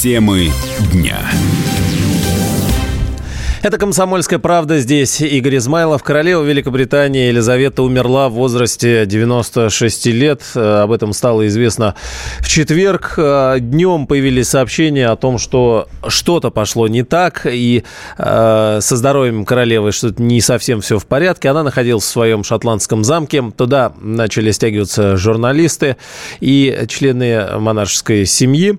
Темы дня. Это «Комсомольская правда». Здесь Игорь Измайлов. Королева Великобритании Елизавета умерла в возрасте 96 лет. Э, об этом стало известно в четверг. Э, днем появились сообщения о том, что что-то пошло не так, и э, со здоровьем королевы что-то не совсем все в порядке. Она находилась в своем шотландском замке. Туда начали стягиваться журналисты и члены монаршеской семьи.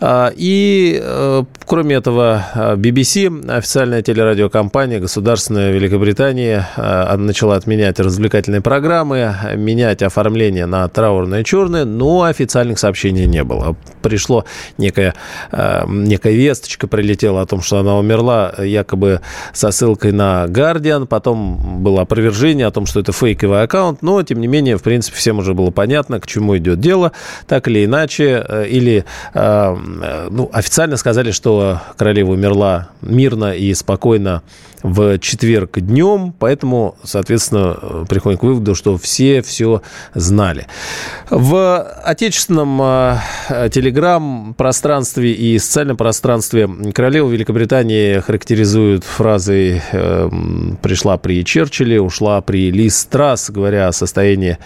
И, кроме этого, BBC, официальная телерадиокомпания государственная Великобритания э, начала отменять развлекательные программы, менять оформление на траурное и черное, но официальных сообщений не было. Пришло некая, э, некая весточка, прилетела о том, что она умерла, якобы со ссылкой на Guardian, потом было опровержение о том, что это фейковый аккаунт, но, тем не менее, в принципе, всем уже было понятно, к чему идет дело, так или иначе, э, или ну, официально сказали, что королева умерла мирно и спокойно, спокойно в четверг днем, поэтому, соответственно, приходим к выводу, что все все знали. В отечественном э, телеграм-пространстве и социальном пространстве королеву Великобритании характеризуют фразой э, «пришла при Черчилле, ушла при Лиз Страс», говоря о состоянии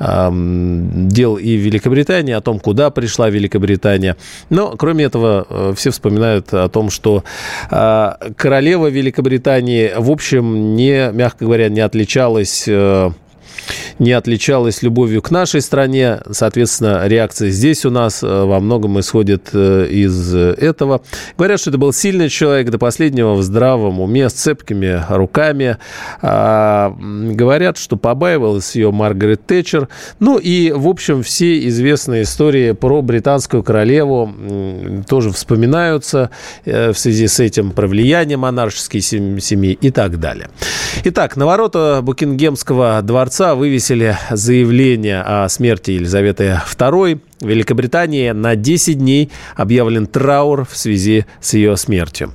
э, дел и Великобритании, о том, куда пришла Великобритания. Но, кроме этого, все вспоминают о том, что королева Великобритании Британии, в общем, не, мягко говоря, не отличалась э, не отличалась любовью к нашей стране. Соответственно, реакция здесь у нас э, во многом исходит э, из этого. Говорят, что это был сильный человек до последнего в здравом уме, с цепкими руками. А, говорят, что побаивалась ее Маргарет Тэтчер. Ну и, в общем, все известные истории про британскую королеву тоже вспоминаются э, в связи с этим про влияние монаршеской семьи и так далее. Итак, на ворота Букингемского дворца вывесили заявление о смерти Елизаветы II. В Великобритании на 10 дней объявлен траур в связи с ее смертью.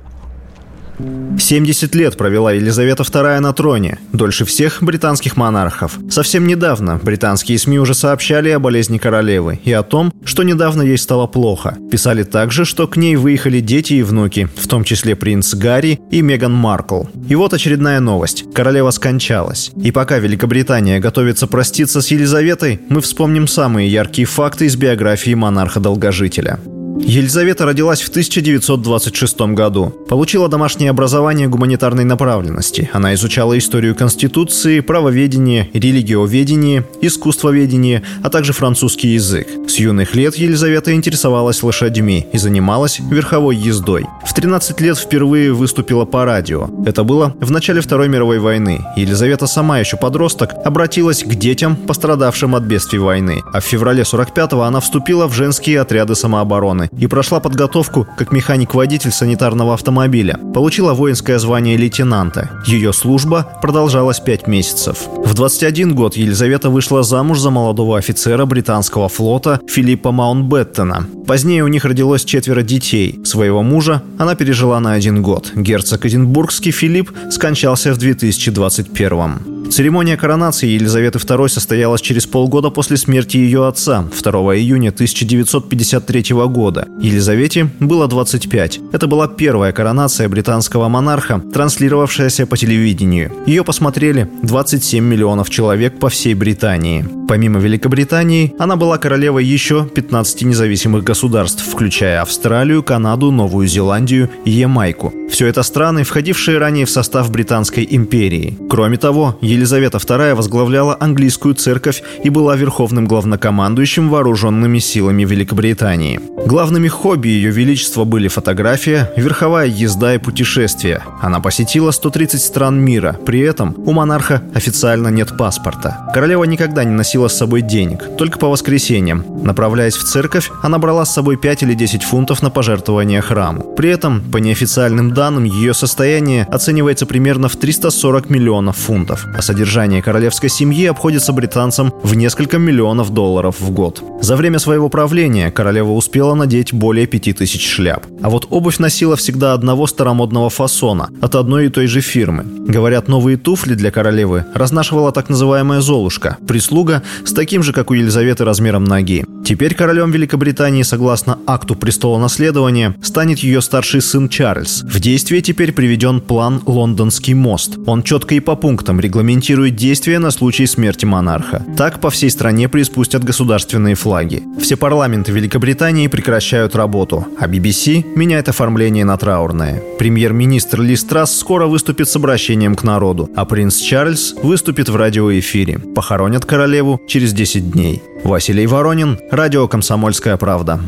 70 лет провела Елизавета II на троне, дольше всех британских монархов. Совсем недавно британские СМИ уже сообщали о болезни королевы и о том, что недавно ей стало плохо. Писали также, что к ней выехали дети и внуки, в том числе принц Гарри и Меган Маркл. И вот очередная новость. Королева скончалась. И пока Великобритания готовится проститься с Елизаветой, мы вспомним самые яркие факты из биографии монарха-долгожителя. Елизавета родилась в 1926 году. Получила домашнее образование гуманитарной направленности. Она изучала историю Конституции, правоведение, религиоведение, искусствоведение, а также французский язык. С юных лет Елизавета интересовалась лошадьми и занималась верховой ездой. В 13 лет впервые выступила по радио. Это было в начале Второй мировой войны. Елизавета сама еще подросток обратилась к детям, пострадавшим от бедствий войны. А в феврале 45-го она вступила в женские отряды самообороны и прошла подготовку как механик-водитель санитарного автомобиля. Получила воинское звание лейтенанта. Ее служба продолжалась пять месяцев. В 21 год Елизавета вышла замуж за молодого офицера британского флота Филиппа Маунтбеттена. Позднее у них родилось четверо детей. Своего мужа она пережила на один год. Герцог Эдинбургский Филипп скончался в 2021 Церемония коронации Елизаветы II состоялась через полгода после смерти ее отца, 2 июня 1953 года. Елизавете было 25. Это была первая коронация британского монарха, транслировавшаяся по телевидению. Ее посмотрели 27 миллионов человек по всей Британии. Помимо Великобритании, она была королевой еще 15 независимых государств, включая Австралию, Канаду, Новую Зеландию и Ямайку. Все это страны, входившие ранее в состав Британской империи. Кроме того, Елизавета II возглавляла английскую церковь и была верховным главнокомандующим вооруженными силами Великобритании. Главными хобби Ее Величества были фотография, верховая езда и путешествия. Она посетила 130 стран мира, при этом у монарха официально нет паспорта. Королева никогда не носила с собой денег, только по воскресеньям. Направляясь в церковь, она брала с собой 5 или 10 фунтов на пожертвование храму. При этом, по неофициальным данным, ее состояние оценивается примерно в 340 миллионов фунтов, а содержание королевской семьи обходится британцам в несколько миллионов долларов в год. За время своего правления королева успела надеть более пяти тысяч шляп. А вот обувь носила всегда одного старомодного фасона, от одной и той же фирмы. Говорят, новые туфли для королевы разнашивала так называемая Золушка, прислуга с таким же, как у Елизаветы, размером ноги. Теперь королем Великобритании, согласно акту престола наследования, станет ее старший сын Чарльз. В действие теперь приведен план «Лондонский мост». Он четко и по пунктам регламентирует действия на случай смерти монарха. Так по всей стране приспустят государственные флаги. Все парламенты Великобритании прекращают работу, а BBC меняет оформление на траурное. Премьер-министр Ли Страс скоро выступит с обращением к народу, а принц Чарльз выступит в радиоэфире. Похоронят королеву через 10 дней. Василий Воронин, радио «Комсомольская правда».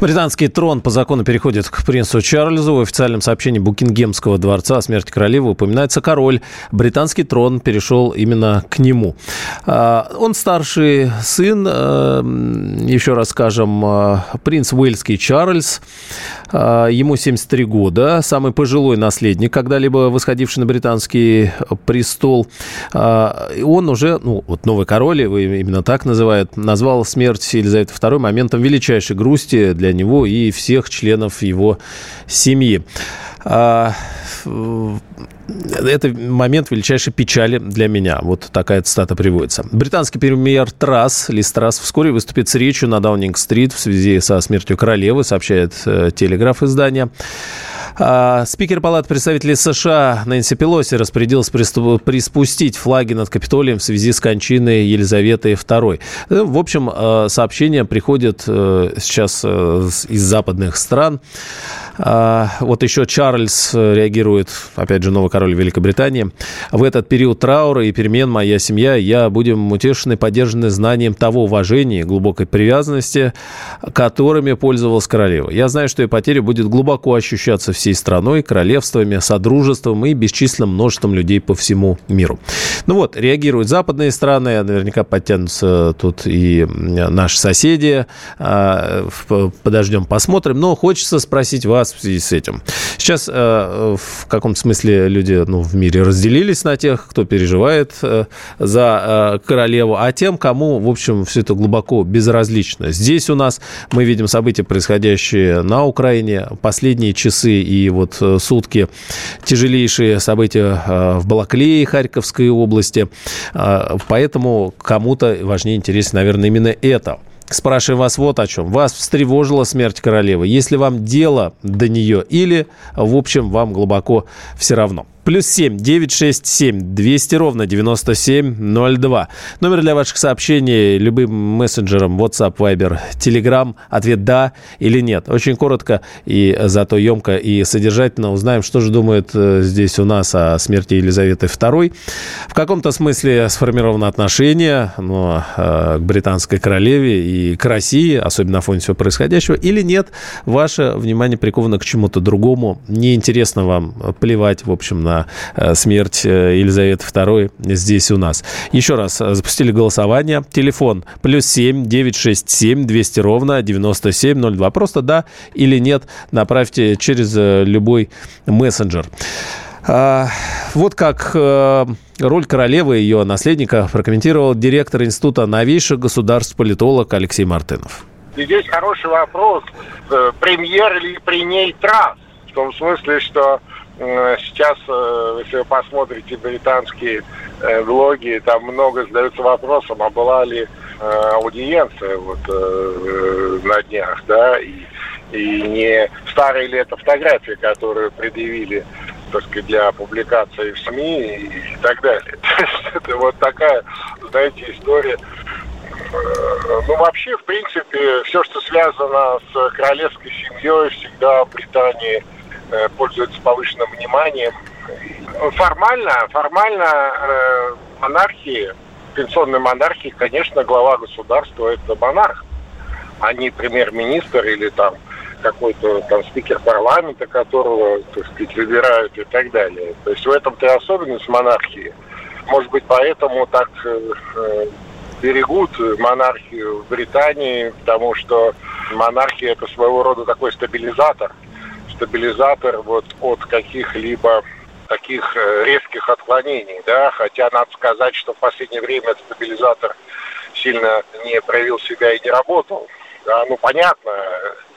Британский трон по закону переходит к принцу Чарльзу. В официальном сообщении Букингемского дворца о смерти королевы упоминается король. Британский трон перешел именно к нему. А, он старший сын, э, еще раз скажем, э, принц Уэльский Чарльз. А, ему 73 года, самый пожилой наследник, когда-либо восходивший на британский престол. А, он уже, ну, вот новый король, его именно так называют, назвал смерть Елизаветы II моментом величайшей грусти для него и всех членов его семьи. Это момент величайшей печали для меня. Вот такая цитата приводится. Британский премьер Трасс, Лиз Трасс, вскоре выступит с речью на Даунинг-стрит в связи со смертью королевы, сообщает э, телеграф издания. А, спикер Палаты представителей США Нэнси Пелоси распорядился приспустить флаги над Капитолием в связи с кончиной Елизаветы II. Э, в общем, э, сообщения приходят сейчас из западных стран. А, вот еще Чарльз реагирует, опять же, новый король Великобритании. В этот период траура и перемен моя семья я будем утешены, поддержаны знанием того уважения и глубокой привязанности, которыми пользовалась королева. Я знаю, что ее потеря будет глубоко ощущаться всей страной, королевствами, содружеством и бесчисленным множеством людей по всему миру. Ну вот, реагируют западные страны, наверняка подтянутся тут и наши соседи. А, подождем, посмотрим. Но хочется спросить вас в связи с этим. Сейчас э, в каком-то смысле люди ну, в мире разделились на тех, кто переживает э, за э, королеву, а тем, кому, в общем, все это глубоко безразлично. Здесь у нас мы видим события, происходящие на Украине, последние часы и вот э, сутки тяжелейшие события в Балаклее, Харьковской области. Поэтому кому-то важнее, интереснее, наверное, именно это. Спрашиваю вас вот о чем. Вас встревожила смерть королевы. Если вам дело до нее или, в общем, вам глубоко все равно. Плюс семь девять шесть семь двести ровно девяносто семь ноль два. Номер для ваших сообщений любым мессенджером WhatsApp, Viber, Telegram. Ответ «да» или «нет». Очень коротко и зато емко и содержательно узнаем, что же думают э, здесь у нас о смерти Елизаветы II. В каком-то смысле сформировано отношение ну, к британской королеве и к России, особенно на фоне всего происходящего, или нет. Ваше внимание приковано к чему-то другому. Неинтересно вам плевать, в общем, на на э, смерть э, Елизаветы II здесь у нас. Еще раз, э, запустили голосование. Телефон плюс 7 967 200 ровно 9702. Просто да или нет направьте через любой мессенджер. А, вот как роль королевы и ее наследника прокомментировал директор Института новейших государств политолог Алексей Мартынов. Здесь хороший вопрос, премьер или при ней Трамп. В том смысле, что сейчас, э, если вы посмотрите британские блоги, э, там много задается вопросом, а была ли аудиенция вот на днях, да, и, и не старые ли это фотографии, которые предъявили для публикации в СМИ и так далее. это вот такая, знаете, история. Ну, вообще, в принципе, все, что связано с королевской семьей, всегда в Британии – Э, пользуется повышенным вниманием. Формально, формально э, монархии, пенсионной монархии, конечно, глава государства это монарх, а не премьер-министр или там какой-то там спикер парламента, которого, так сказать, выбирают и так далее. То есть в этом-то и особенность монархии. Может быть, поэтому так э, э берегут монархию в Британии, потому что монархия это своего рода такой стабилизатор – стабилизатор вот от каких-либо таких э, резких отклонений, да, хотя надо сказать, что в последнее время этот стабилизатор сильно не проявил себя и не работал. Да, ну, понятно,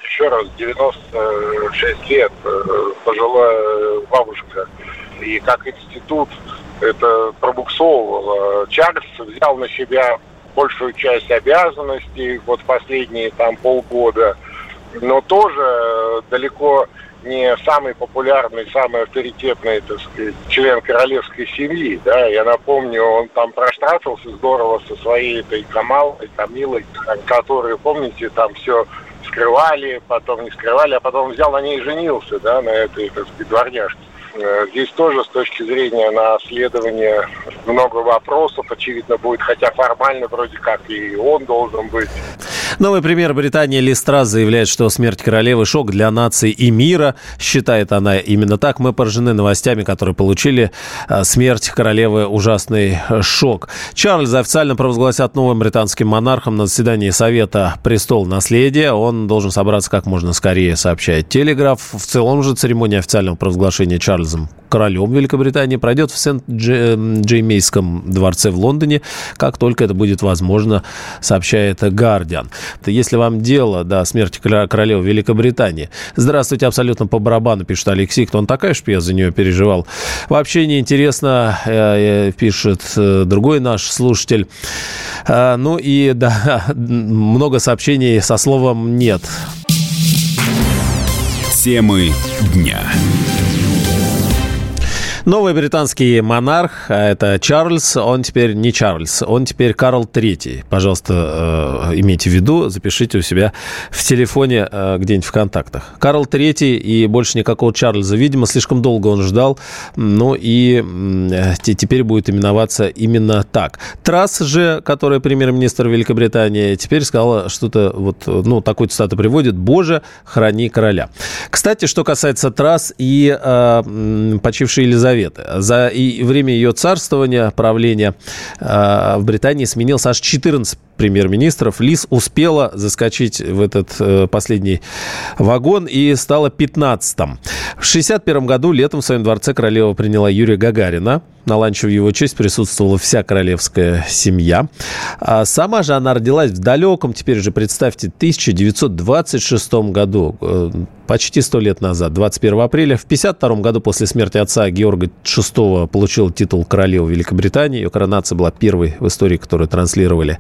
еще раз, 96 лет, э, пожилая бабушка. И как институт это пробуксовывало. Чарльз взял на себя большую часть обязанностей вот последние там полгода, но тоже далеко не самый популярный, самый авторитетный, так сказать, член королевской семьи, да, я напомню, он там проштрафился здорово со своей этой Камалой, Камилой, которые, помните, там все скрывали, потом не скрывали, а потом взял на ней и женился, да, на этой, так сказать, дворняжке. Э, здесь тоже с точки зрения наследования много вопросов, очевидно, будет, хотя формально вроде как и он должен быть. Новый премьер Британии Листрас заявляет, что смерть королевы – шок для нации и мира. Считает она именно так. Мы поражены новостями, которые получили. Э, смерть королевы – ужасный шок. Чарльз официально провозгласят новым британским монархом на заседании Совета «Престол наследия». Он должен собраться как можно скорее, сообщает Телеграф. В целом же церемония официального провозглашения Чарльзом королем Великобритании пройдет в Сент-Джеймейском дворце в Лондоне, как только это будет возможно, сообщает Гардиан. Если вам дело до смерти королевы Великобритании, здравствуйте, абсолютно по барабану, пишет Алексей, кто он такая, что я за нее переживал. Вообще неинтересно, э, э, пишет э, другой наш слушатель. Ну и да, много сообщений со словом «нет». Темы дня. Новый британский монарх, а это Чарльз, он теперь не Чарльз, он теперь Карл III. Пожалуйста, э, имейте в виду, запишите у себя в телефоне э, где-нибудь в контактах. Карл III и больше никакого Чарльза. Видимо, слишком долго он ждал, ну и э, теперь будет именоваться именно так. Трасс же, который премьер-министр Великобритании, теперь сказала что-то, вот, ну, такую цитату приводит, «Боже, храни короля». Кстати, что касается Трасс и э, почившей Елизаветы, Елизаветы. За и время ее царствования, правления э, в Британии сменился аж 14 премьер-министров. Лис успела заскочить в этот э, последний вагон и стала 15-м. В 61 году летом в своем дворце королева приняла Юрия Гагарина. На ланче в его честь присутствовала вся королевская семья. А сама же она родилась в далеком, теперь же представьте, 1926 году, э, почти сто лет назад, 21 апреля. В 52 году после смерти отца Георга VI получил титул королевы Великобритании. Ее коронация была первой в истории, которую транслировали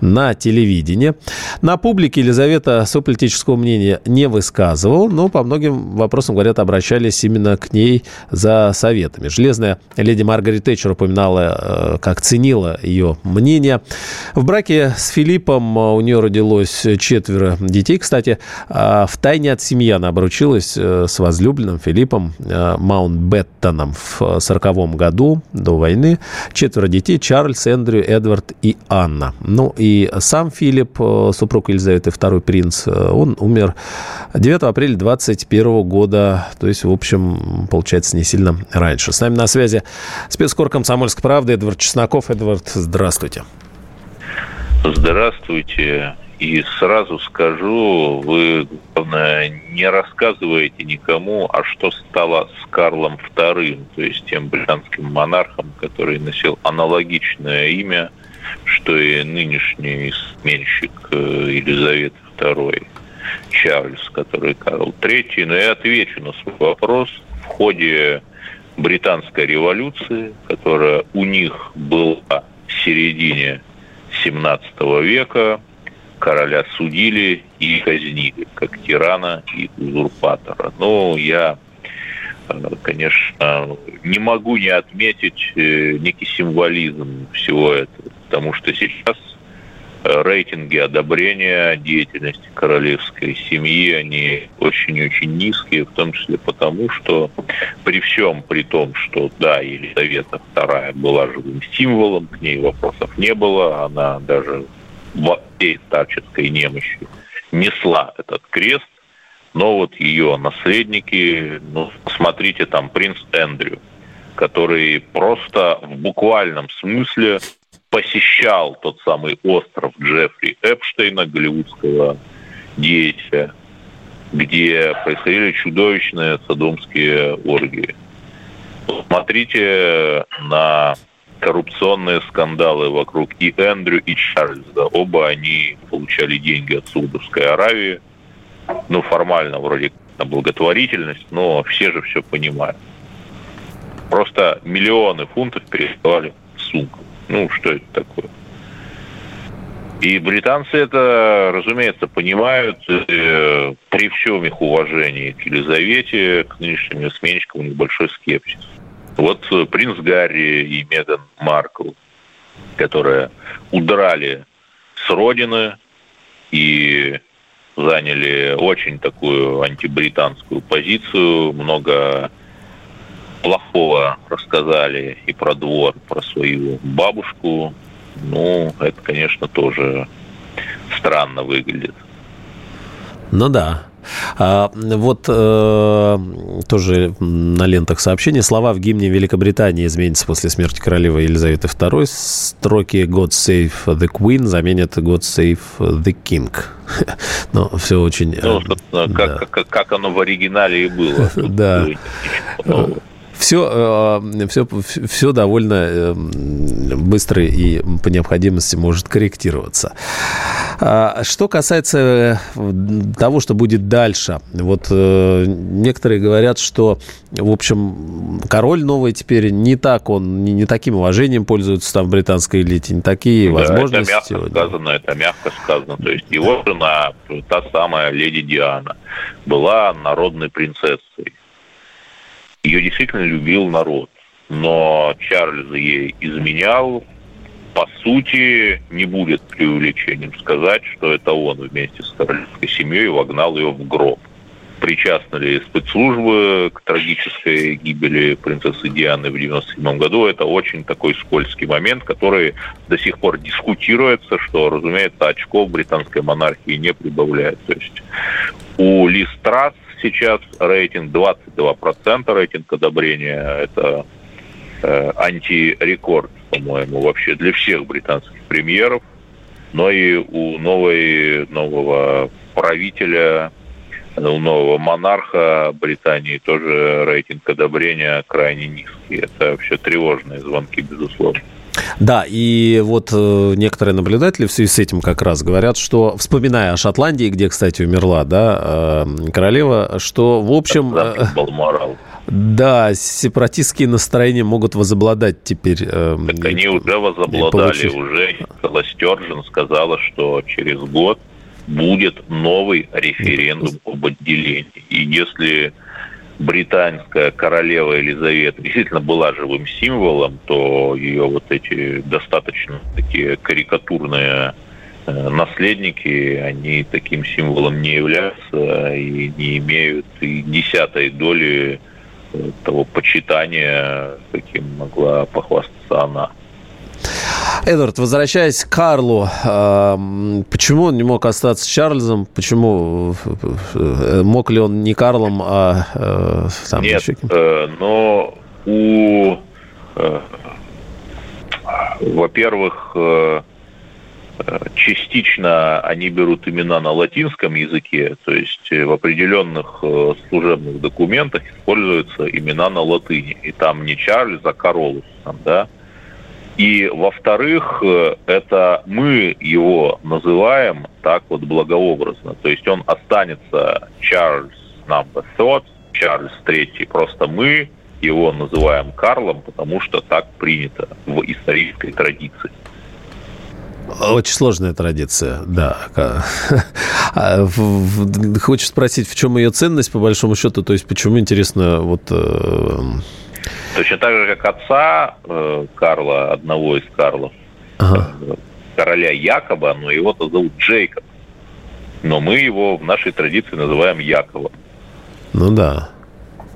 на телевидении. На публике Елизавета своего политического мнения не высказывала, но по многим вопросам, говорят, обращались именно к ней за советами. Железная леди Маргарет Тэтчер упоминала, э, как ценила ее мнение. В браке с Филиппом у нее родилось четверо детей. Кстати, а в тайне от семьи она обручилась э, с возлюбленным Филиппом э, Маунтбеттоном в 40 году до войны. Четверо детей – Чарльз, Эндрю, Эдвард и Анна. Ну и и сам Филипп, э, супруг Елизаветы, второй принц, э, он умер 9 апреля 21 года. То есть, в общем, получается, не сильно раньше. С нами на связи спецкор «Комсомольской правды» Эдвард Чесноков. Эдвард, здравствуйте. Здравствуйте. И сразу скажу, вы, главное, не рассказываете никому, а что стало с Карлом II, то есть тем британским монархом, который носил аналогичное имя – что и нынешний сменщик э, Елизаветы II Чарльз, который Карл III. Но я отвечу на свой вопрос. В ходе британской революции, которая у них была в середине 17 века, короля судили и казнили, как тирана и узурпатора. Но я, э, конечно, не могу не отметить э, некий символизм всего этого потому что сейчас э, рейтинги одобрения деятельности королевской семьи, они очень-очень низкие, в том числе потому, что при всем при том, что, да, Елизавета II была живым символом, к ней вопросов не было, она даже во всей старческой немощи несла этот крест, но вот ее наследники, ну, смотрите, там принц Эндрю, который просто в буквальном смысле посещал тот самый остров Джеффри Эпштейна, голливудского деятеля, где происходили чудовищные садомские оргии. Смотрите на коррупционные скандалы вокруг и Эндрю, и Чарльза. Оба они получали деньги от Саудовской Аравии. Ну, формально вроде на благотворительность, но все же все понимают. Просто миллионы фунтов пересылали в сумку. Ну, что это такое? И британцы это, разумеется, понимают. Э, при всем их уважении к Елизавете, к нынешним сменщикам у них большой скепсис. Вот э, принц Гарри и Меган Маркл, которые удрали с родины и заняли очень такую антибританскую позицию, много плохого рассказали и про двор, про свою бабушку. Ну, это, конечно, тоже странно выглядит. Ну да. А, вот э, тоже на лентах сообщения. Слова в гимне Великобритании изменятся после смерти королевы Елизаветы II. Строки «God save the Queen» заменят «God save the King». Ну, все очень... Ну, э, как, да. как, как оно в оригинале и было. Да все, все, все довольно эм, быстро и по необходимости может корректироваться. А, что касается э, того, что будет дальше, вот э, некоторые говорят, что, в общем, король новый теперь не так, он не, не таким уважением пользуется там в британской элите, не такие да, возможности. Это мягко сказано, это мягко сказано. То есть его жена, та самая леди Диана, была народной принцессой ее действительно любил народ. Но Чарльз ей изменял. По сути, не будет преувеличением сказать, что это он вместе с королевской семьей вогнал ее в гроб. Причастны ли спецслужбы к трагической гибели принцессы Дианы в 1997 году, это очень такой скользкий момент, который до сих пор дискутируется, что, разумеется, очков британской монархии не прибавляет. То есть у Лиз Трасс сейчас рейтинг 22% рейтинг одобрения. Это э, антирекорд, по-моему, вообще для всех британских премьеров. Но и у новой, нового правителя, у нового монарха Британии тоже рейтинг одобрения крайне низкий. Это все тревожные звонки, безусловно. Да, и вот э, некоторые наблюдатели в связи с этим как раз говорят, что, вспоминая о Шотландии, где, кстати, умерла, да, э, королева, что, в общем... Э, да, сепаратистские настроения могут возобладать теперь. Э, так они уже возобладали, уже Никола Стерджин сказала, что через год будет новый референдум об отделении. И если британская королева Елизавета действительно была живым символом, то ее вот эти достаточно такие карикатурные э, наследники, они таким символом не являются и не имеют и десятой доли э, того почитания, каким могла похвастаться она. Эдвард, возвращаясь к Карлу, почему он не мог остаться Чарльзом? Почему э, мог ли он не Карлом, а э, там Нет, еще э, но у, во-первых, частично они берут имена на латинском языке, то есть в определенных служебных документах используются имена на латыни. И там не Чарльз, а Королус, да, и, во-вторых, э, это мы его называем так вот благообразно. То есть он останется Чарльз number third, Чарльз третий. Просто мы его называем Карлом, потому что так принято в исторической традиции. Очень сложная традиция, да. А, хочешь спросить, в чем ее ценность, по большому счету? То есть, почему, интересно, вот э, Точно так же, как отца э, Карла, одного из Карлов, ага. Э, короля Якоба, но его-то зовут Джейкоб. Но мы его в нашей традиции называем Яковом. Ну да.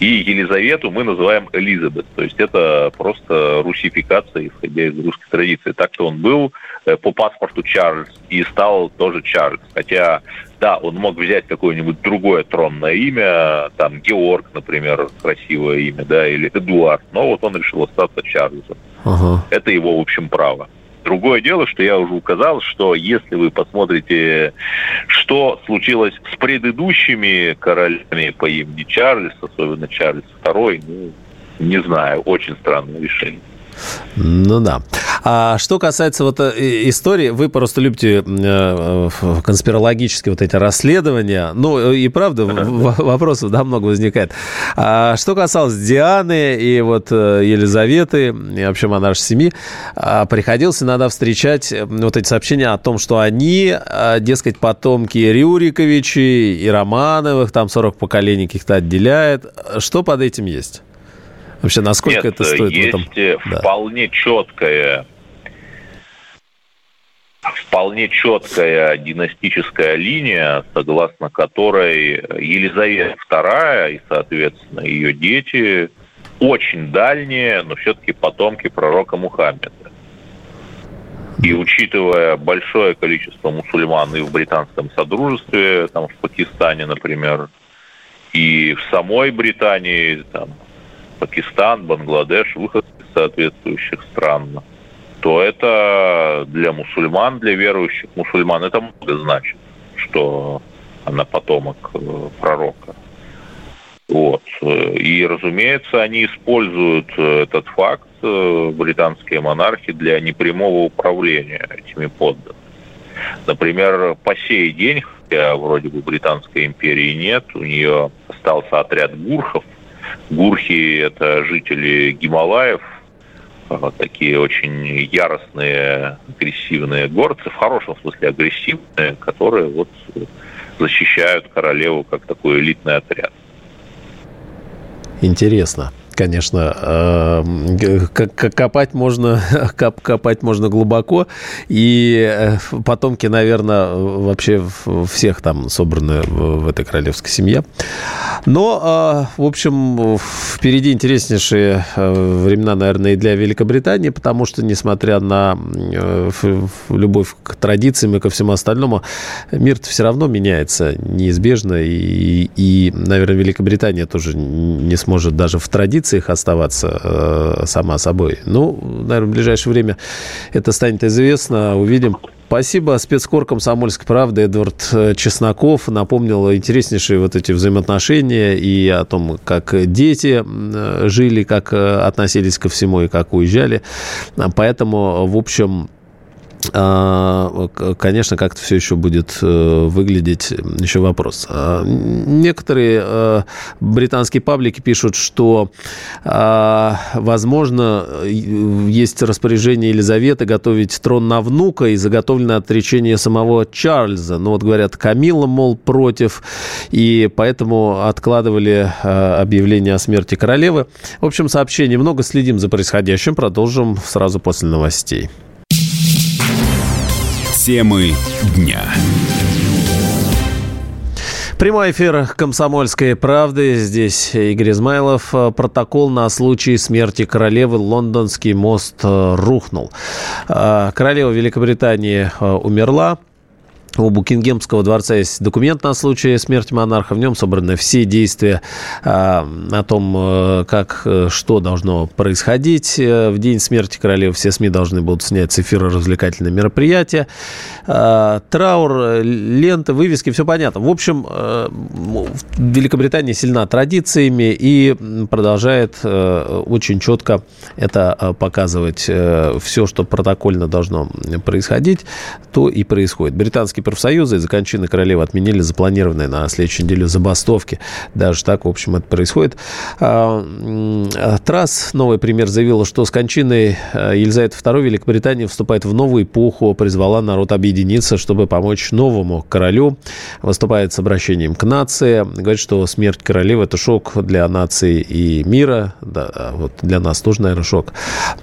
И Елизавету мы называем Элизабет. То есть это просто русификация, исходя из русской традиции. Так-то он был э, по паспорту Чарльз и стал тоже Чарльз. Хотя да, он мог взять какое-нибудь другое тронное имя, там Георг, например, красивое имя, да, или Эдуард, но вот он решил остаться Чарльзом. Ага. Это его, в общем, право. Другое дело, что я уже указал, что если вы посмотрите, что случилось с предыдущими королями по имени Чарльз, особенно Чарльз II, ну, не знаю, очень странное решение. Ну да. А что касается вот э, истории, вы просто любите э, конспирологические вот эти расследования. Ну и правда, вопросов да, много возникает. А что касалось Дианы и вот э, Елизаветы, и вообще монаршей семьи, а, приходилось иногда встречать вот эти сообщения о том, что они, дескать, потомки Рюриковичей и Романовых, там 40 поколений каких-то отделяет. Что под этим есть? Вообще, насколько Нет, это стоит есть в этом? вполне да. четкая вполне четкая династическая линия, согласно которой Елизавета II и, соответственно, ее дети очень дальние, но все-таки потомки пророка Мухаммеда. И учитывая большое количество мусульман и в британском содружестве, там в Пакистане, например, и в самой Британии, там, Пакистан, Бангладеш, выход из соответствующих стран, то это для мусульман, для верующих мусульман, это много значит, что она потомок э, пророка. Вот. И, разумеется, они используют э, этот факт, э, британские монархи, для непрямого управления этими подданными. Например, по сей день, хотя вроде бы Британской империи нет, у нее остался отряд гурхов, Гурхи – это жители Гималаев, а, такие очень яростные, агрессивные горцы, в хорошем смысле агрессивные, которые вот защищают королеву как такой элитный отряд. Интересно конечно, э, копать можно, копать можно глубоко. И э, потомки, наверное, вообще всех там собраны в этой королевской семье. Но, э, в общем, впереди интереснейшие времена, наверное, и для Великобритании, потому что, несмотря на любовь к традициям и ко всему остальному, мир все равно меняется неизбежно. И, и, наверное, Великобритания тоже не сможет даже в традиции традициях оставаться э, сама собой. Ну, наверное, в ближайшее время это станет известно, увидим. Спасибо. Спецкор «Комсомольской правды» Эдвард э, Чесноков напомнил интереснейшие вот эти взаимоотношения и о том, как дети э, жили, как э, относились ко всему и как уезжали. Поэтому, в общем, конечно, как-то все еще будет э, выглядеть, еще вопрос. А, некоторые э, британские паблики пишут, что, а, возможно, есть распоряжение Елизаветы готовить трон на внука и заготовлено отречение самого Чарльза. Ну, вот говорят, Камила, мол, против, и поэтому откладывали объявление о смерти королевы. В общем, сообщений много, следим за происходящим, продолжим сразу после новостей. Темы дня. Прямой эфир «Комсомольской правды». Здесь Игорь Измайлов. Протокол на случай смерти королевы. Лондонский мост э, рухнул. Э, королева Великобритании э, умерла. У Букингемского дворца есть документ на случай смерти монарха. В нем собраны все действия а, о том, э, как, э, что должно происходить. Э, в день смерти королевы все СМИ должны будут снять с эфира развлекательные мероприятия. А, траур, ленты, вывески, все понятно. В общем, Великобритания сильна традициями и продолжает очень четко это показывать. Все, что протокольно должно происходить, то и происходит. Британский Британские профсоюзы из-за кончины королевы отменили запланированные на следующую неделю забастовки. Даже так, в общем, это происходит. А, Трасс, новый пример, заявила, что с кончиной э, Елизаветы II Великобритания вступает в новую эпоху, призвала народ объединиться, чтобы помочь новому королю. Выступает с обращением к нации. Говорит, что смерть королевы – это шок для нации и мира. Да, а вот для нас тоже, наверное, шок.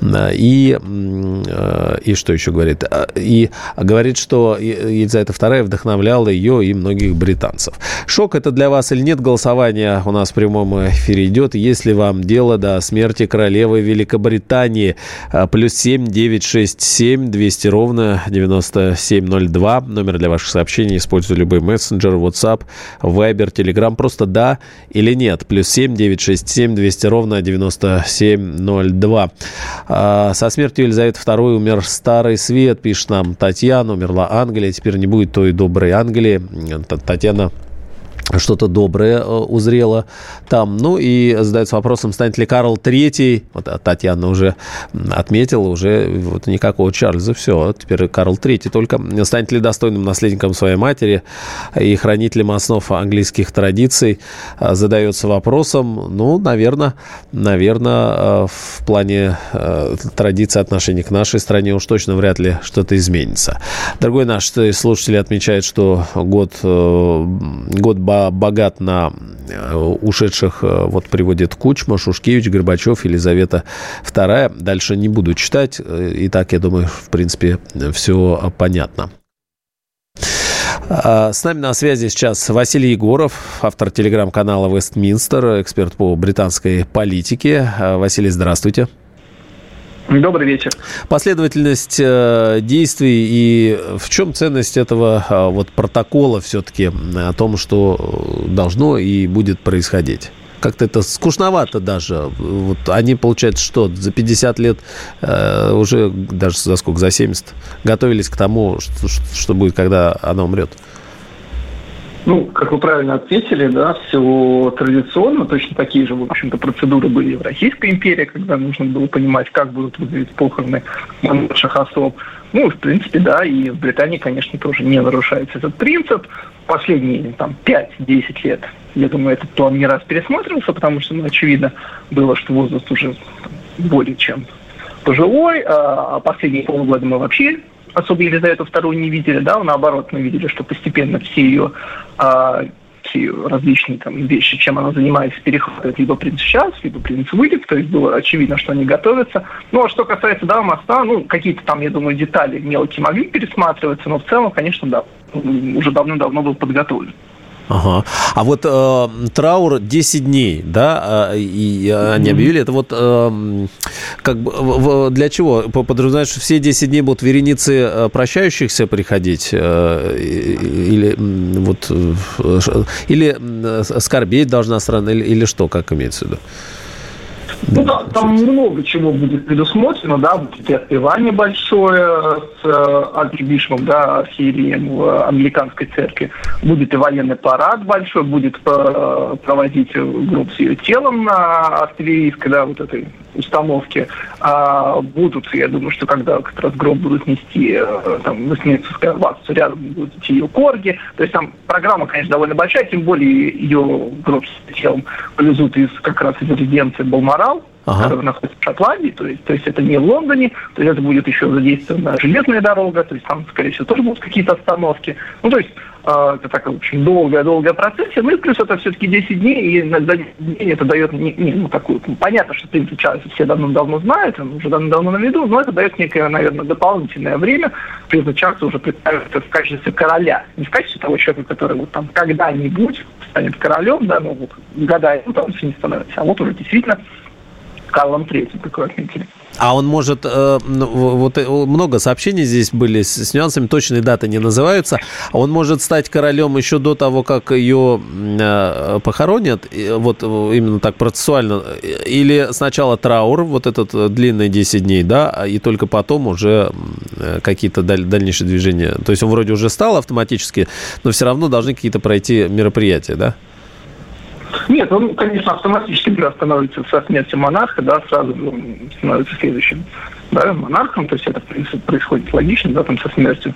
И, э, и что еще говорит? А, и говорит, что Елизавета Елизавета II вдохновляла ее и многих британцев. Шок это для вас или нет? Голосование у нас в прямом эфире идет. Если вам дело до смерти королевы Великобритании, а, плюс 7 967 200 ровно 9702. Номер для ваших сообщений. Используйте любой мессенджер, WhatsApp, Viber, Telegram. Просто да или нет. Плюс 7 967 200 ровно 9702. А, со смертью Елизаветы II умер старый свет, пишет нам Татьяна. Умерла Англия. Теперь не будет той доброй Англии. Татьяна что-то доброе э, узрело там. Ну и задается вопросом, станет ли Карл III, вот Татьяна уже отметила, уже вот никакого Чарльза, все, теперь Карл III, только станет ли достойным наследником своей матери и хранителем основ английских традиций, э, задается вопросом, ну, наверное, наверное, э, в плане традиции отношений к нашей стране уж точно вряд ли что-то изменится. Другой наш слушатель отмечает, что год, год богат на э, ушедших, э, вот приводит Кучма, Шушкевич, Горбачев, Елизавета II. Дальше не буду читать. Э, и так, я думаю, в принципе, все понятно. А, с нами на связи сейчас Василий Егоров, автор телеграм-канала «Вестминстер», эксперт по британской политике. Василий, здравствуйте. Добрый вечер. Последовательность э, действий и в чем ценность этого э, вот протокола все-таки о том, что должно и будет происходить? Как-то это скучновато даже. Вот они, получается, что за 50 лет, э, уже даже за сколько, за 70, готовились к тому, что, что будет, когда она умрет. Ну, как вы правильно ответили, да, все традиционно, точно такие же, в общем-то, процедуры были и в Российской империи, когда нужно было понимать, как будут выглядеть похороны монарших особ. Ну, в принципе, да, и в Британии, конечно, тоже не нарушается этот принцип. Последние, там, 5-10 лет, я думаю, этот план не раз пересматривался, потому что, ну, очевидно, было, что возраст уже более чем пожилой, а последние полгода мы вообще особо Елизавету II не видели, да, наоборот, мы видели, что постепенно все ее а, все различные там вещи, чем она занимается, перехватывает либо принц сейчас, либо принц выйдет, то есть было очевидно, что они готовятся. Ну, а что касается, да, моста, ну, какие-то там, я думаю, детали мелкие могли пересматриваться, но в целом, конечно, да, уже давно-давно был подготовлен. Ага. А вот э, траур 10 дней, да, э, и они объявили, это вот э, как бы в, для чего? Подразумевают, что все 10 дней будут вереницы э, прощающихся приходить? Э, или вот э, или скорбеть должна страна, или, или что, как имеется в виду? Ну да, там много чего будет предусмотрено, да, будет и отпевание большое с э, архибишевом, да, Сирием в англиканской церкви, будет и военный парад большой, будет э, проводить гроб с ее телом на артиллерийской, да, вот этой установке. А будут, я думаю, что когда как раз гроб будут нести э, там, в Вестминстерское аббатство, рядом будут идти ее корги. То есть там программа, конечно, довольно большая, тем более ее гроб с телом повезут из как раз из резиденции Балморал, ага. который находится в Шотландии, то есть, то есть это не в Лондоне, то есть это будет еще задействована железная дорога, то есть там, скорее всего, тоже будут какие-то остановки. Ну, то есть это такая очень долгая-долгая процессия, ну и плюс это все-таки 10 дней, и за 10 дней это дает, не, не, ну, такую, ну, понятно, что принцип Чарльза все давно-давно знают, он уже давно-давно на виду, но это дает некое, наверное, дополнительное время, принцип Чарльза уже представится в качестве короля, не в качестве того человека, который вот там когда-нибудь станет королем, да, ну вот года, ну там все не становится, а вот уже действительно Карлом вы отметили. А он может, э, вот э, много сообщений здесь были с, с нюансами, точные даты не называются, он может стать королем еще до того, как ее э, похоронят, вот именно так процессуально, или сначала траур, вот этот длинный 10 дней, да, и только потом уже какие-то даль, дальнейшие движения. То есть он вроде уже стал автоматически, но все равно должны какие-то пройти мероприятия, да? Нет, он, конечно, автоматически да, становится со смертью монарха, да, сразу ну, становится следующим да, монархом, то есть это, принципе, происходит логично, да, там со смертью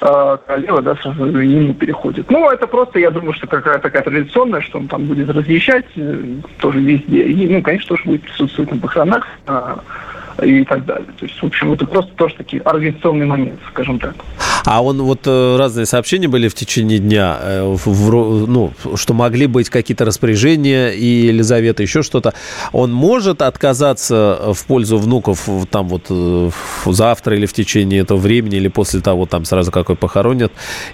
э, королева, да, ему переходит. Ну, это просто, я думаю, что какая-то такая традиционная, что он там будет разъезжать э, тоже везде. И, ну, конечно, тоже будет присутствовать на похоронах э, и так далее. То есть, в общем, это просто тоже такие организационный момент, скажем так. А он вот э, разные сообщения были в течение дня, э, в, в, ну, что могли быть какие-то распоряжения и Елизавета еще что-то. Он может отказаться в пользу внуков там вот э, завтра или в течение этого времени или после того там сразу какой похоронят,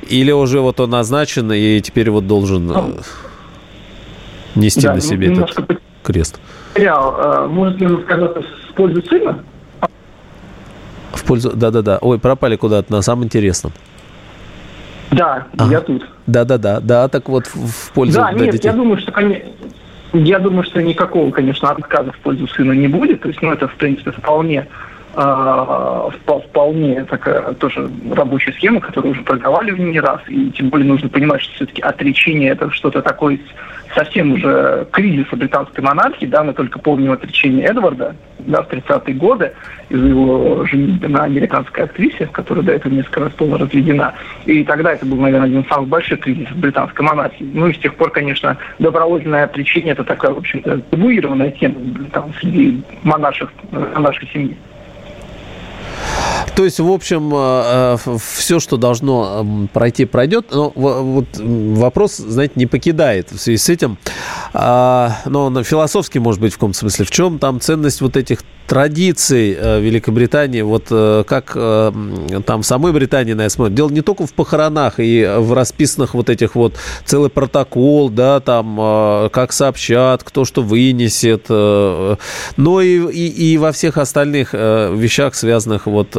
или уже вот он назначен и теперь вот должен ну, нести да, на себе этот крест. Потерял. Может ли он отказаться в пользу сына? В пользу... Да-да-да. Ой, пропали куда-то на самом интересном. Да, ага. я тут. Да-да-да, да, так вот в пользу да, да, нет, детей. я думаю, что, я думаю, что никакого, конечно, отказа в пользу сына не будет. То есть, ну, это, в принципе, вполне э, вполне такая тоже рабочая схема, которую уже проговаривали не раз, и тем более нужно понимать, что все-таки отречение это что-то такое совсем уже кризиса британской монархии, да, мы только помним отречение Эдварда, да, в 30-е годы из-за его женитьбы на американской актрисе, которая до этого несколько раз была разведена. И тогда это был, наверное, один из самых больших кризисов британской монархии. Ну и с тех пор, конечно, добровольное отречение – это такая, в общем-то, табуированная тема там, среди монарших, монаршей семьи. То есть, в общем, э, э, все, что должно пройти, пройдет. Но вот вопрос, знаете, не покидает в связи с этим. А, но он философский, может быть, в каком-то смысле. В чем там ценность вот этих традиций э, Великобритании, вот как там в самой Британии на это смотрят. Дело не только в похоронах и в расписанных вот этих вот целый протокол, да, там как сообщат, кто что вынесет, но и, и, и во всех остальных вещах, связанных вот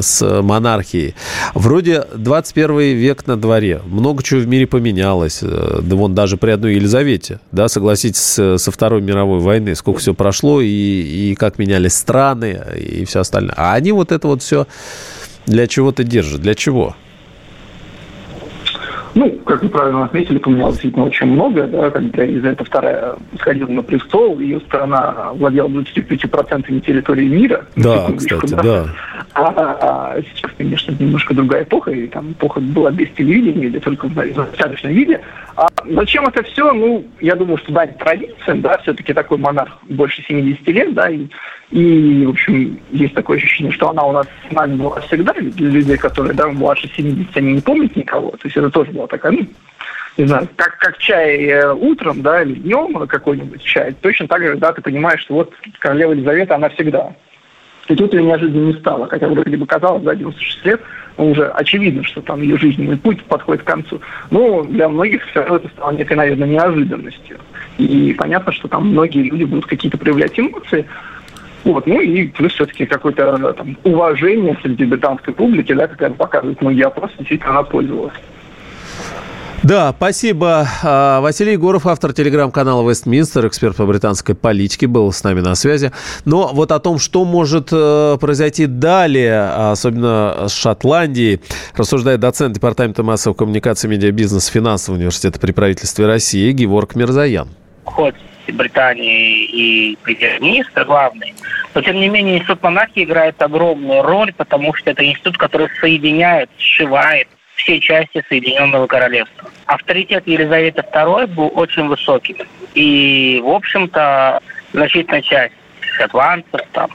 с монархией. Вроде 21 век на дворе. Много чего в мире поменялось. Э, да вон даже при одной Елизавете, да, согласитесь, со Второй мировой войны, сколько все прошло, и, и как менялись страны, и все остальное. А они вот это вот все для чего-то держат. Для чего? Ну, как вы правильно отметили, поменялось действительно очень много. Да, когда Елизавета вторая сходила на престол, ее страна владела 25% территории мира. Да, кстати, да. да. А, а, а сейчас, конечно, немножко другая эпоха, и там эпоха была без телевидения или только в достаточном виде. А зачем это все? Ну, я думаю, что дань традициям, да, все-таки такой монарх больше 70 лет, да, и, и, в общем, есть такое ощущение, что она у нас с нами была всегда, для людей, которые, да, младше 70, они не помнят никого, то есть это тоже была такая, ну, не знаю, как, как чай э, утром, да, или днем какой-нибудь чай, точно так же, да, ты понимаешь, что вот королева Елизавета, она всегда. И тут ее неожиданно не стало, хотя вроде бы казалось, да, 96 лет, уже очевидно, что там ее жизненный путь подходит к концу. Но для многих все равно это стало некой, наверное, неожиданностью. И понятно, что там многие люди будут какие-то проявлять эмоции, вот, ну и плюс все-таки какое-то там, уважение среди британской публики, да, как это показывают многие опросы, действительно она пользовалась. Да, спасибо. А, Василий Егоров, автор телеграм-канала «Вестминстер», эксперт по британской политике, был с нами на связи. Но вот о том, что может э, произойти далее, особенно с Шотландией, рассуждает доцент Департамента массовой коммуникации, медиабизнеса, финансового университета при правительстве России Геворг Мирзаян. Ход Британии и премьер-министр главный. Но, тем не менее, институт монархии играет огромную роль, потому что это институт, который соединяет, сшивает все части Соединенного Королевства. Авторитет Елизаветы II был очень высоким. И, в общем-то, значительная часть шотландцев, там,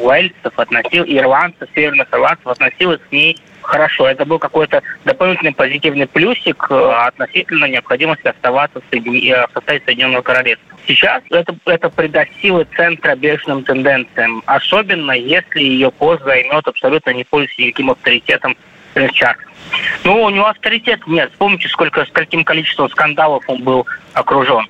уэльцев относил, ирландцев, северных ирландцев относилась к ней хорошо. Это был какой-то дополнительный позитивный плюсик э, относительно необходимости оставаться в, Соедин... Э, в составе Соединенного Королевства. Сейчас это, это придаст силы центра бешеным тенденциям, особенно если ее пост займет абсолютно не пользуясь никаким авторитетом Чарльз. Ну, у него авторитет нет. Вспомните, сколько, с каким количеством скандалов он был окружен.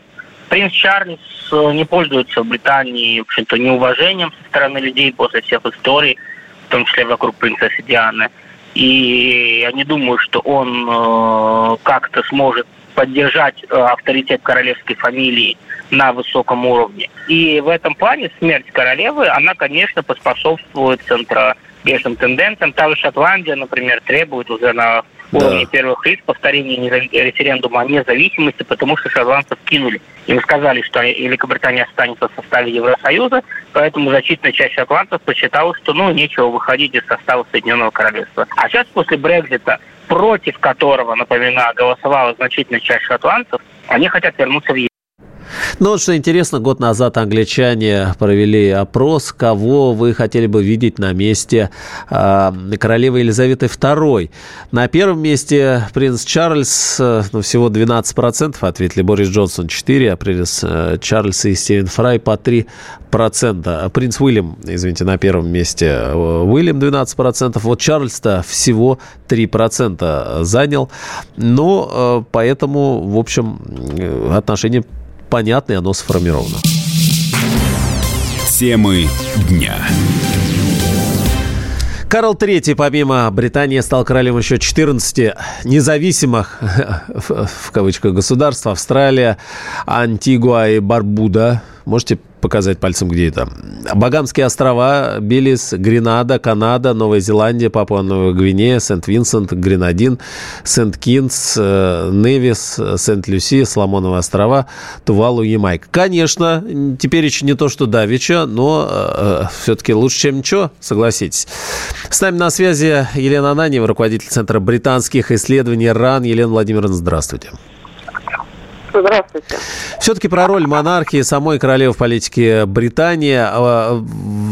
Принц Чарльз э, не пользуется в Британии, в общем-то, неуважением со стороны людей после всех историй, в том числе вокруг принцессы Дианы. И я не думаю, что он э, как-то сможет поддержать э, авторитет королевской фамилии на высоком уровне. И в этом плане смерть королевы, она, конечно, поспособствует центра бешеным тенденциям. Та же Шотландия, например, требует уже на уровне да. первых лиц повторения референдума о независимости, потому что шотландцев кинули. Им сказали, что Великобритания останется в составе Евросоюза, поэтому значительная часть шотландцев посчитала, что ну нечего выходить из состава Соединенного Королевства. А сейчас после Брекзита, против которого, напоминаю, голосовала значительная часть шотландцев, они хотят вернуться в ну вот что интересно, год назад англичане провели опрос, кого вы хотели бы видеть на месте э, королевы Елизаветы II. На первом месте принц Чарльз, э, ну, всего 12% ответили, Борис Джонсон 4, а принц э, Чарльз и Стивен Фрай по 3%. Принц Уильям, извините, на первом месте Уильям 12%, вот Чарльз-то всего 3% занял. Но э, поэтому, в общем, э, отношения понятно, и оно сформировано. Темы дня. Карл III, помимо Британии, стал королем еще 14 независимых, в кавычках, государств. Австралия, Антигуа и Барбуда. Можете показать пальцем, где это. Багамские острова, Белис, Гренада, Канада, Новая Зеландия, Папуа Новая Гвинея, Сент-Винсент, Гренадин, Сент-Кинс, э, Невис, Сент-Люси, Соломоновые острова, Тувалу, Ямайка. Конечно, теперь еще не то, что Давича, но э, все-таки лучше, чем ничего, согласитесь. С нами на связи Елена Ананьева, руководитель Центра британских исследований РАН. Елена Владимировна, здравствуйте. Здравствуйте. Все-таки про роль монархии самой королевы в политике Британии. А,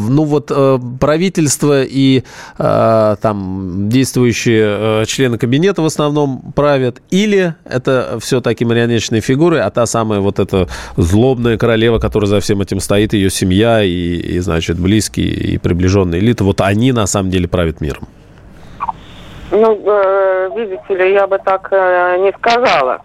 ну вот э, правительство и э, там действующие э, члены кабинета в основном правят, или это все-таки марионеточные фигуры, а та самая вот эта злобная королева, которая за всем этим стоит, ее семья и, и значит, близкие и приближенные элиты, вот они на самом деле правят миром? Ну, видите ли, я бы так не сказала.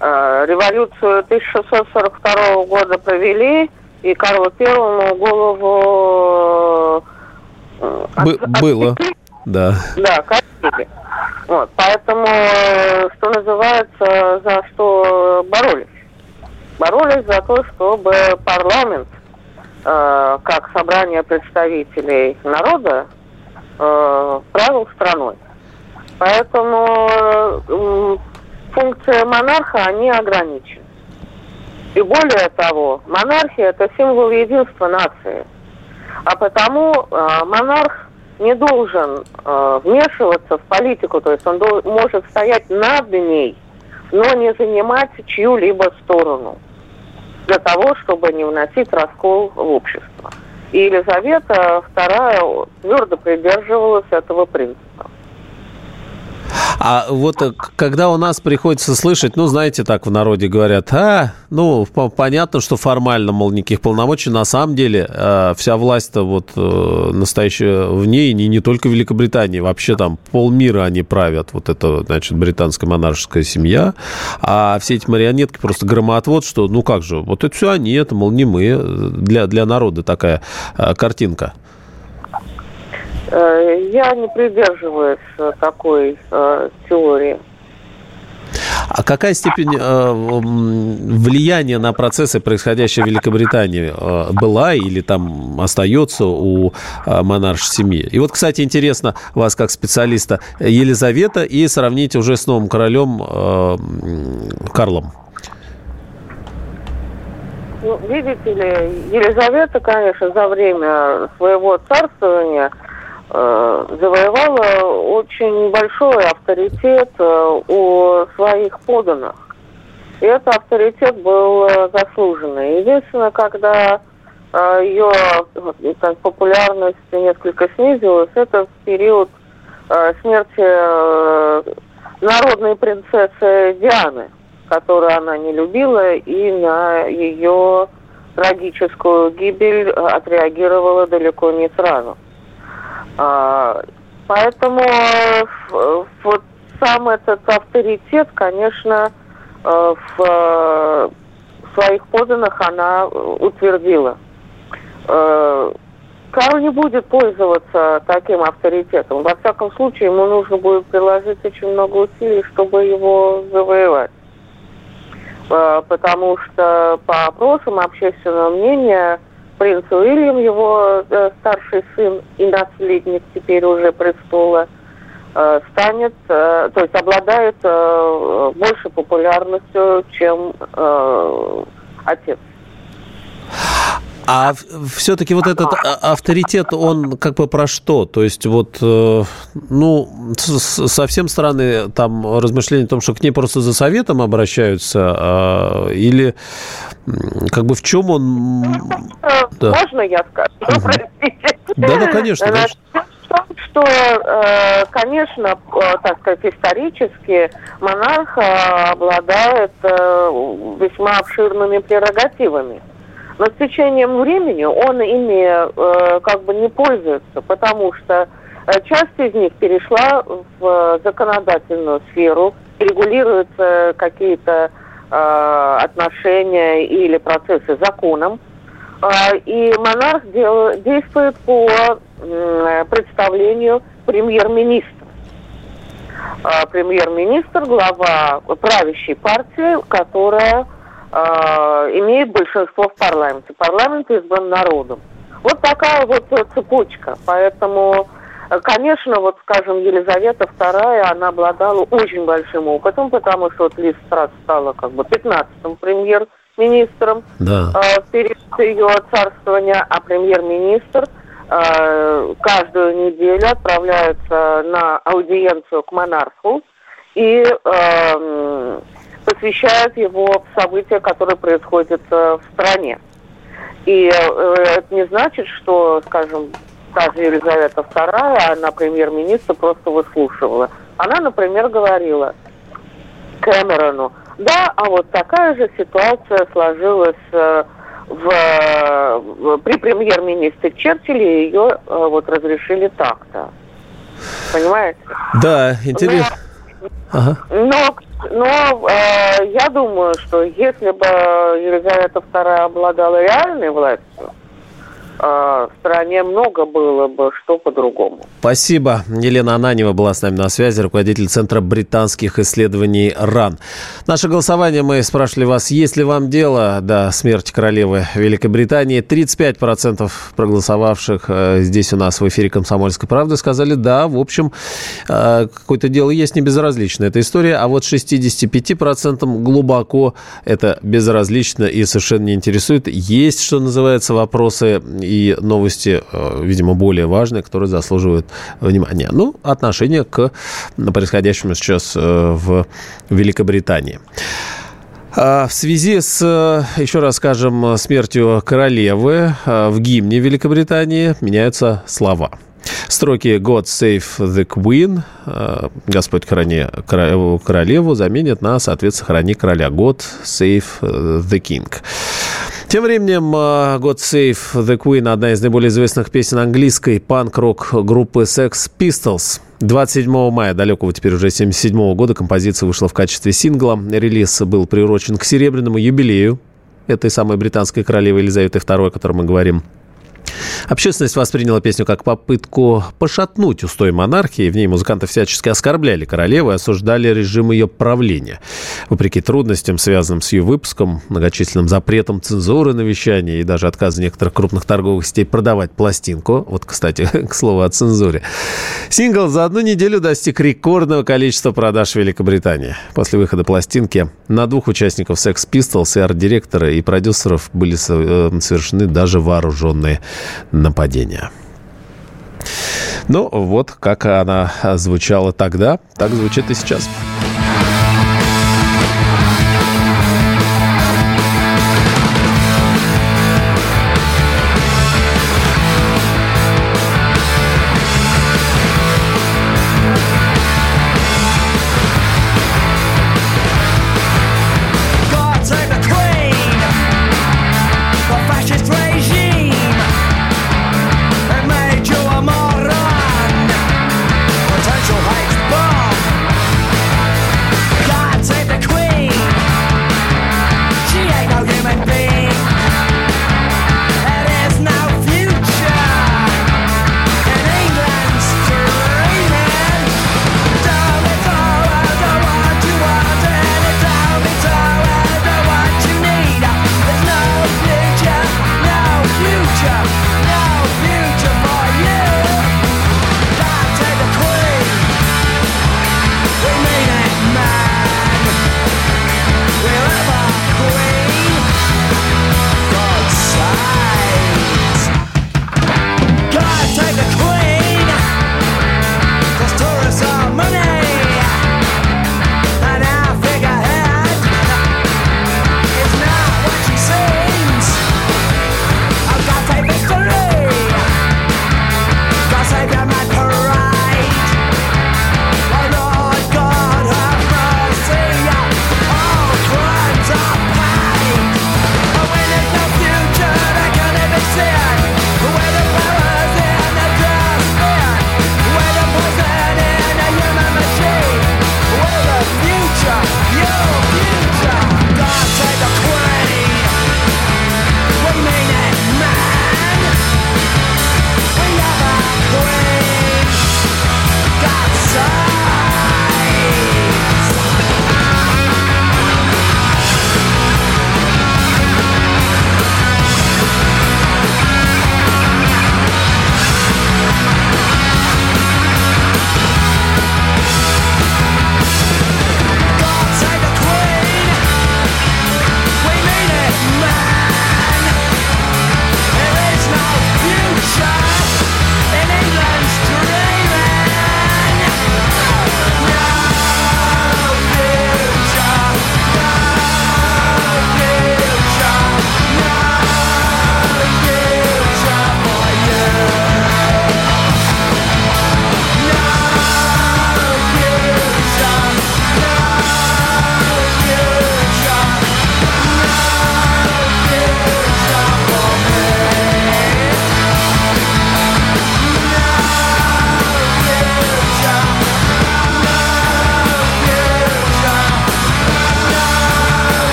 Э, революцию 1642 года провели, и Карлу Первому голову э, Б- от, было, да. Да, катили. Вот, поэтому, э, что называется, за что боролись? Боролись за то, чтобы парламент, э, как собрание представителей народа, э, правил страной. Поэтому э, функция монарха, они ограничены. И более того, монархия – это символ единства нации. А потому э, монарх не должен э, вмешиваться в политику, то есть он дол- может стоять над ней, но не занимать чью-либо сторону для того, чтобы не вносить раскол в общество. И Елизавета II твердо придерживалась этого принципа. А вот э, когда у нас приходится слышать, ну, знаете, так в народе говорят, а, ну, понятно, что формально, мол, никаких полномочий, на самом деле э, вся власть-то вот э, настоящая в ней, не, не только Великобритании, вообще там полмира они правят, вот это, значит, британская монаршеская семья, а все эти марионетки просто громоотвод, что, ну, как же, вот это все они, это, мол, не мы, для, для народа такая картинка. Э, я не придерживаюсь э, такой э, теории. А какая степень э, влияния на процессы, происходящие в Великобритании, э, была или там остается у э, монаршей семьи? И вот, кстати, интересно вас как специалиста Елизавета и сравните уже с новым королем э, Карлом. Ну, видите ли, Елизавета, конечно, за время своего царствования – завоевала очень большой авторитет э, у своих поданных. И этот авторитет был э, заслуженный. Единственное, когда ее популярность несколько снизилась, это в период смерти народной принцессы Дианы, которую она не любила, и на ее трагическую гибель отреагировала далеко не сразу. А, поэтому э, вот сам этот авторитет, конечно, э, в э, своих поданных она утвердила. Карл не будет пользоваться таким авторитетом. Во всяком случае, ему нужно будет приложить очень много усилий, чтобы его завоевать. Потому что по опросам общественного мнения принц Уильям, его э, старший сын и наследник теперь уже престола, э, станет, э, то есть обладает э, больше популярностью, чем э, отец. А все-таки вот этот а, авторитет, он как бы про что? То есть вот, э, ну, совсем стороны там размышления о том, что к ней просто за советом обращаются, а, или как бы в чем он... Да. Можно я скажу? Угу. Да, да, конечно, конечно что, э, конечно, так сказать, исторически монарх обладает э, весьма обширными прерогативами. Но с течением времени он ими э, как бы не пользуется, потому что э, часть из них перешла в законодательную сферу, регулируются какие-то э, отношения или процессы законом. Э, и монарх дел, действует по э, представлению премьер-министра. Э, премьер-министр, глава правящей партии, которая имеет большинство в парламенте. Парламент избран народом. Вот такая вот цепочка. Поэтому, конечно, вот, скажем, Елизавета II, она обладала очень большим опытом, потому что вот Лиз Страс стала как бы 15-м премьер-министром да. э, в период ее царствования, а премьер-министр э, каждую неделю отправляется на аудиенцию к монарху и э, посвящает его события, которые происходят э, в стране. И э, это не значит, что, скажем, та же Елизавета II, она премьер-министра просто выслушивала. Она, например, говорила Кэмерону, да, а вот такая же ситуация сложилась э, в, при премьер-министре Черчилле, ее вот разрешили так-то. Понимаете? Да, интересно. Но, ага. но но э, я думаю, что если бы Елизавета II обладала реальной властью, в стране много было бы что по-другому. Спасибо. Елена Ананева была с нами на связи, руководитель Центра британских исследований РАН. Наше голосование мы спрашивали вас, есть ли вам дело до смерти королевы Великобритании. 35% проголосовавших э, здесь у нас в эфире «Комсомольской правды» сказали, да, в общем, э, какое-то дело есть не безразличная эта история, а вот 65% глубоко это безразлично и совершенно не интересует. Есть, что называется, вопросы и новости, э, видимо, более важные, которые заслуживают внимания. Ну, отношение к происходящему сейчас э, в Великобритании. А, в связи с, э, еще раз скажем, смертью королевы в гимне Великобритании меняются слова. Строки «God save the Queen» «Господь храни королеву» заменят на, соответственно, «Храни короля» «God save the King». Тем временем God Save the Queen, одна из наиболее известных песен английской панк-рок группы Sex Pistols. 27 мая далекого теперь уже 77 года композиция вышла в качестве сингла. Релиз был приурочен к серебряному юбилею этой самой британской королевы Елизаветы II, о которой мы говорим. Общественность восприняла песню как попытку пошатнуть устой монархии. В ней музыканты всячески оскорбляли королеву и осуждали режим ее правления. Вопреки трудностям, связанным с ее выпуском, многочисленным запретом цензуры на вещание и даже отказа некоторых крупных торговых сетей продавать пластинку, вот, кстати, к слову о цензуре, сингл за одну неделю достиг рекордного количества продаж в Великобритании. После выхода пластинки на двух участников Sex Pistols и арт-директора и продюсеров были э, совершены даже вооруженные нападения. Ну, вот как она звучала тогда, так звучит и сейчас.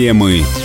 Темы.